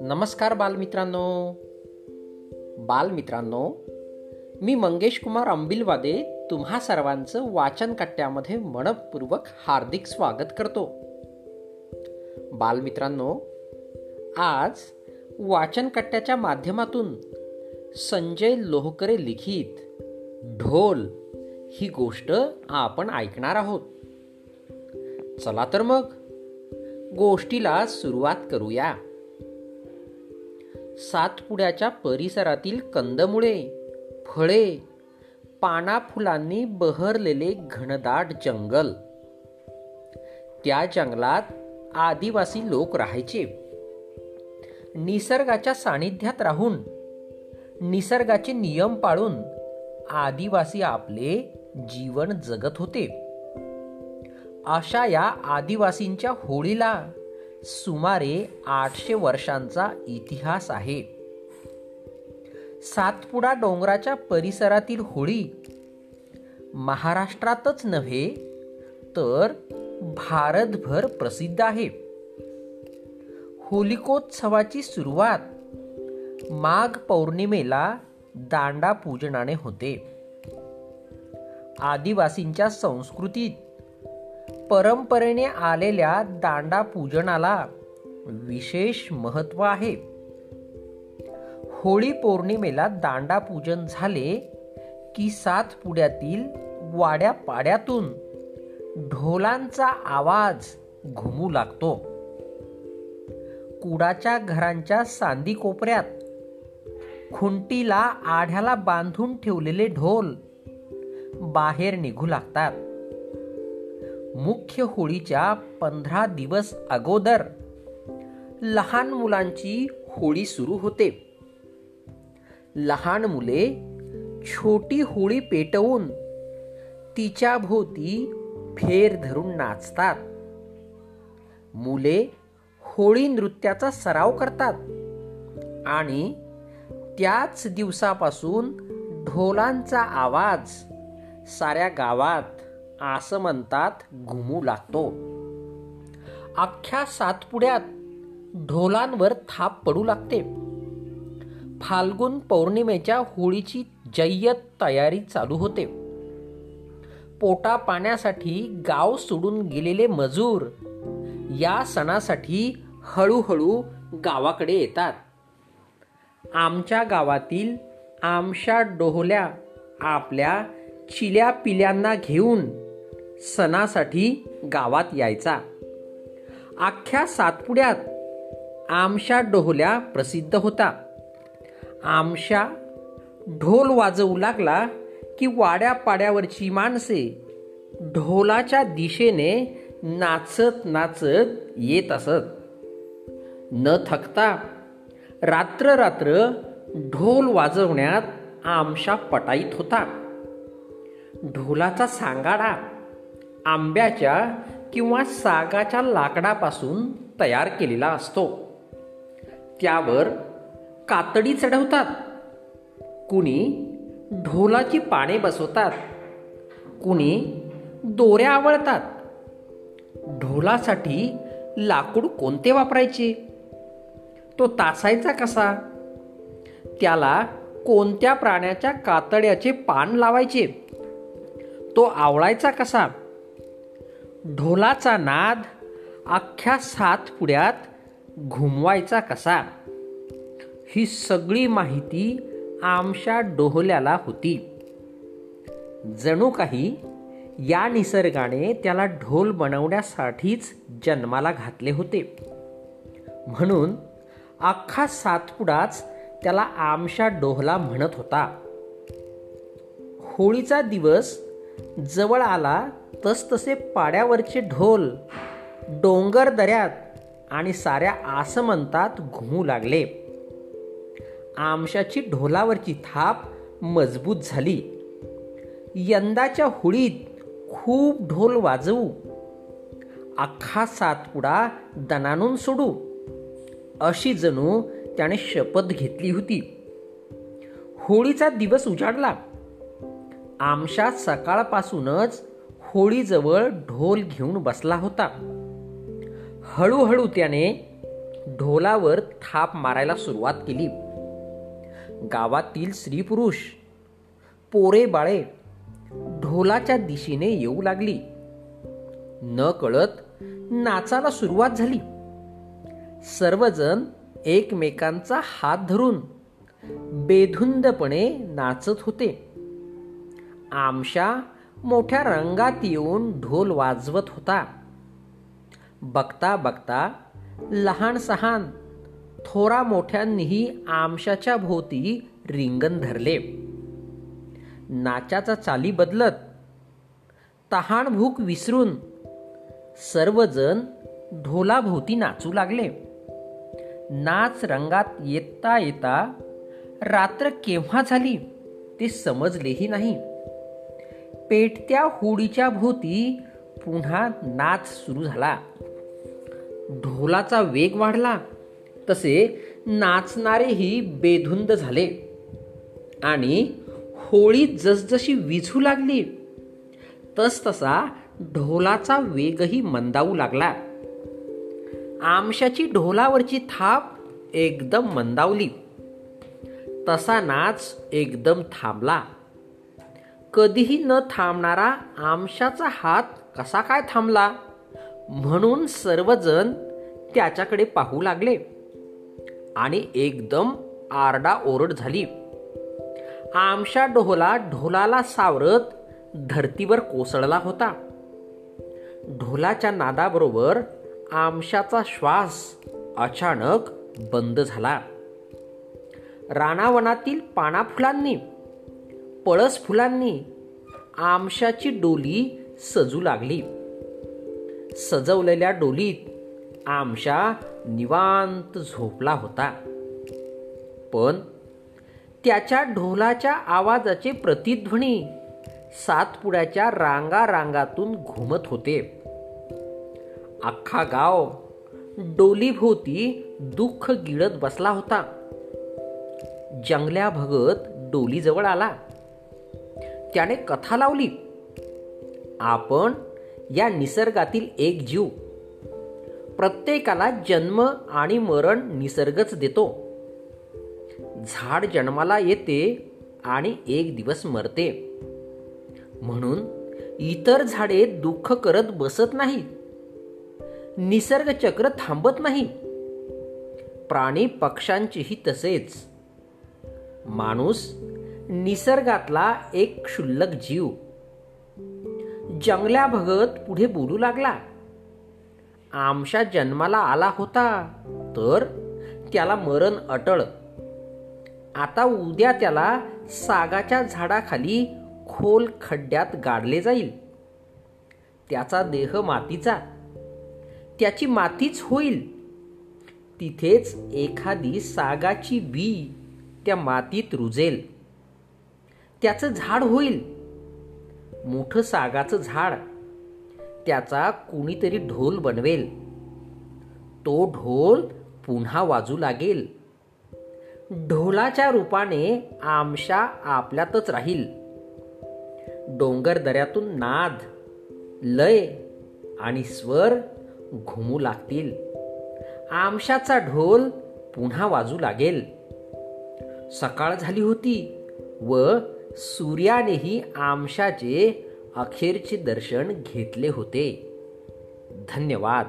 नमस्कार बालमित्रांनो. बालमित्रांनो मी मंगेश कुमार अंबिलवादे तुम्हा सर्वांचं वाचन कट्ट्यामध्ये मनपूर्वक हार्दिक स्वागत करतो. बालमित्रांनो आज वाचन कट्ट्याच्या माध्यमातून संजय लोहकरे लिखित ढोल ही गोष्ट आपण ऐकणार आहोत. चला तर मग. गोष्टीला सुरुवात करूया. सातपुड्याच्या परिसरातील कंदमुळे फळे पाना फुलांनी बहरलेले घनदाट जंगल. त्या जंगलात आदिवासी लोक राहायचे. निसर्गाच्या सानिध्यात राहून निसर्गाचे नियम पाळून आदिवासी आपले जीवन जगत होते. अशा या आदिवासींच्या होळीला सुमारे आठशे वर्षांचा इतिहास आहे. सातपुडा डोंगराच्या परिसरातील होळी महाराष्ट्रातच नव्हे तर भारतभर प्रसिद्ध आहे. होलिकोत्सवाची सुरुवात माघ पौर्णिमेला दांडा पूजनाने होते. आदिवासींच्या संस्कृतीत परंपरेने आलेल्या दांडा पूजनाला विशेष महत्त्व आहे. होळी पौर्णिमेला दांडा पूजन झाले की सात पुड्यातील वाड्या पाड्यातून ढोलांचा आवाज घुमू लागतो. कुडाच्या घरांच्या सांदी कोपऱ्यात खुंटीला आढ्याला बांधून ठेवलेले ढोल बाहेर निघू लागतात. मुख्य होळीच्या पंधरा दिवस अगोदर लहान मुलांची होळी सुरू होते. लहान मुले छोटी होळी पेटवून तिच्या भोवती फेर धरून नाचतात. मुले होळी नृत्याचा सराव करतात आणि त्याच दिवसापासून ढोलांचा आवाज साऱ्या गावात असं म्हणतात घुमू लागतो. अख्ख्या सातपुड्यात ढोलांवर थाप पडू लागते. फाल्गुन पौर्णिमेच्या होळीची जय्यत तयारी चालू होते. पोटा पाण्यासाठी गाव सोडून गेलेले मजूर या सणासाठी हळूहळू गावाकडे येतात. आमच्या गावातील आमच्या डोहल्या आपल्या चिल्या पिल्यांना घेऊन सणासाठी गावात यायचा. अख्ख्या सातपुड्यात आमशा डोहल्या प्रसिद्ध होता. आमशा ढोल वाजवू लागला की वाड्यापाड्यावरची माणसे ढोलाच्या दिशेने नाचत नाचत येत असत. न थकता रात्र रात्र ढोल वाजवण्यात आमशा पटाईत होता. ढोलाचा सांगाडा आंब्याच्या किंवा सागाच्या लाकडापासून तयार केलेला असतो. त्यावर कातडी चढवतात. कुणी ढोलाची पाने बसवतात. कुणी दोऱ्या आवळतात. ढोलासाठी लाकूड कोणते वापरायचे? तो तासायचा कसा? त्याला कोणत्या प्राण्याच्या कातड्याचे पान लावायचे? तो आवळायचा कसा? ढोलाचा नाद अख्ख्या सात पुड्यात घुमवायचा कसा? ही सगळी माहिती आमच्या डोहल्याला होती. जणू काही या निसर्गाने त्याला ढोल बनवण्यासाठीच जन्माला घातले होते. म्हणून अख्खा सातपुडाच त्याला आमशा डोहला म्हणत होता. होळीचा दिवस जवळ आला तसतसे पाड्यावरचे ढोल डोंगर दऱ्यात आणि साऱ्या आसमंतात घुमू लागले. आमशाची ढोलावरची थाप मजबूत झाली. यंदाच्या होळीत खूप ढोल वाजवू. अख्खा सातपुडा दनानून सोडू. अशी जणू त्याने शपथ घेतली होती. होळीचा दिवस उजाडला. आमशा सकाळपासूनच होळीजवळ ढोल घेऊन बसला होता. हळूहळू त्याने ढोलावर थाप मारायला सुरुवात केली. गावातील स्त्री पुरुष पोरे बाळे ढोलाच्या दिशेने येऊ लागली. न कळत नाचाला सुरुवात झाली. सर्वजण एकमेकांचा हात धरून बेधुंदपणे नाचत होते. आमशा मोठ्या रंगात येऊन ढोल वाजवत होता. बघता बघता लहान सहान थोरा मोठ्यांनीही आमशाच्या भोवती रिंगण धरले. नाचाचा चाली बदलत तहान भूक विसरून सर्वजण ढोलाभोवती नाचू लागले. नाच रंगात येता येता रात्र केव्हा झाली ते समजलेही नाही. पेटत्या होडीच्या भोवती पुन्हा नाच सुरू झाला. ढोलाचा वेग वाढला. तसे नाचणारेही बेधुंद झाले. आणि होळी जसजशी विझू लागली तस तसा ढोलाचा वेगही मंदावू लागला. आमशाची ढोलावरची थाप एकदम मंदावली. तसा नाच एकदम थांबला. कधीही न थांबणारा आमशाचा हात कसा काय थांबला? म्हणून सर्वजण त्याच्याकडे पाहू लागले. आणि एकदम आरडा ओरड झाली. आमशा ढोला ढोलाला सावरत धरतीवर कोसळला होता. ढोलाच्या नादाबरोबर आमशाचा श्वास अचानक बंद झाला. रानावनातील पानाफुलांनी पळस फुलांनी आमशाची डोली सजू लागली. सजवलेल्या डोलीत आमशा निवांत झोपला होता. पण त्याच्या ढोलाच्या आवाजाचे प्रतिध्वनी सातपुड्याच्या रांगा रांगातून घुमत होते. अख्खा गाव डोलीभोवती दुःख गिळत बसला होता. जंगल्या भगत डोलीजवळ आला. त्याने कथा लावली. आपण या निसर्गातील एक जीव. प्रत्येकाला जन्म आणि मरण निसर्गच देतो. झाड जन्माला येते आणि एक दिवस मरते. म्हणून इतर झाडे दुःख करत बसत नाही. निसर्ग चक्र थांबत नाही. प्राणी पक्ष्यांचेही तसेच. माणूस निसर्गातला एक क्षुल्लक जीव. जंगल्या भगत पुढे बोलू लागला आमच्या जन्माला आला होता तर त्याला मरण अटळ. आता उद्या त्याला सागाच्या झाडाखाली खोल खड्ड्यात गाडले जाईल. त्याचा देह मातीचा. त्याची मातीच होईल. तिथेच एखादी सागाची बी त्या मातीत रुजेल. त्याचं झाड होईल. मोठं सागाचं झाड. त्याचा कुणीतरी ढोल बनवेल. तो ढोल पुन्हा वाजू लागेल. ढोलाच्या रूपाने आमशा आपल्यातच राहील. डोंगर दऱ्यातून नाद लय आणि स्वर घुमू लागतील. आमशाचा ढोल पुन्हा वाजू लागेल. सकाळ झाली होती व सूर्यानेही आमशाचे अखेरचे दर्शन घेतले होते. धन्यवाद.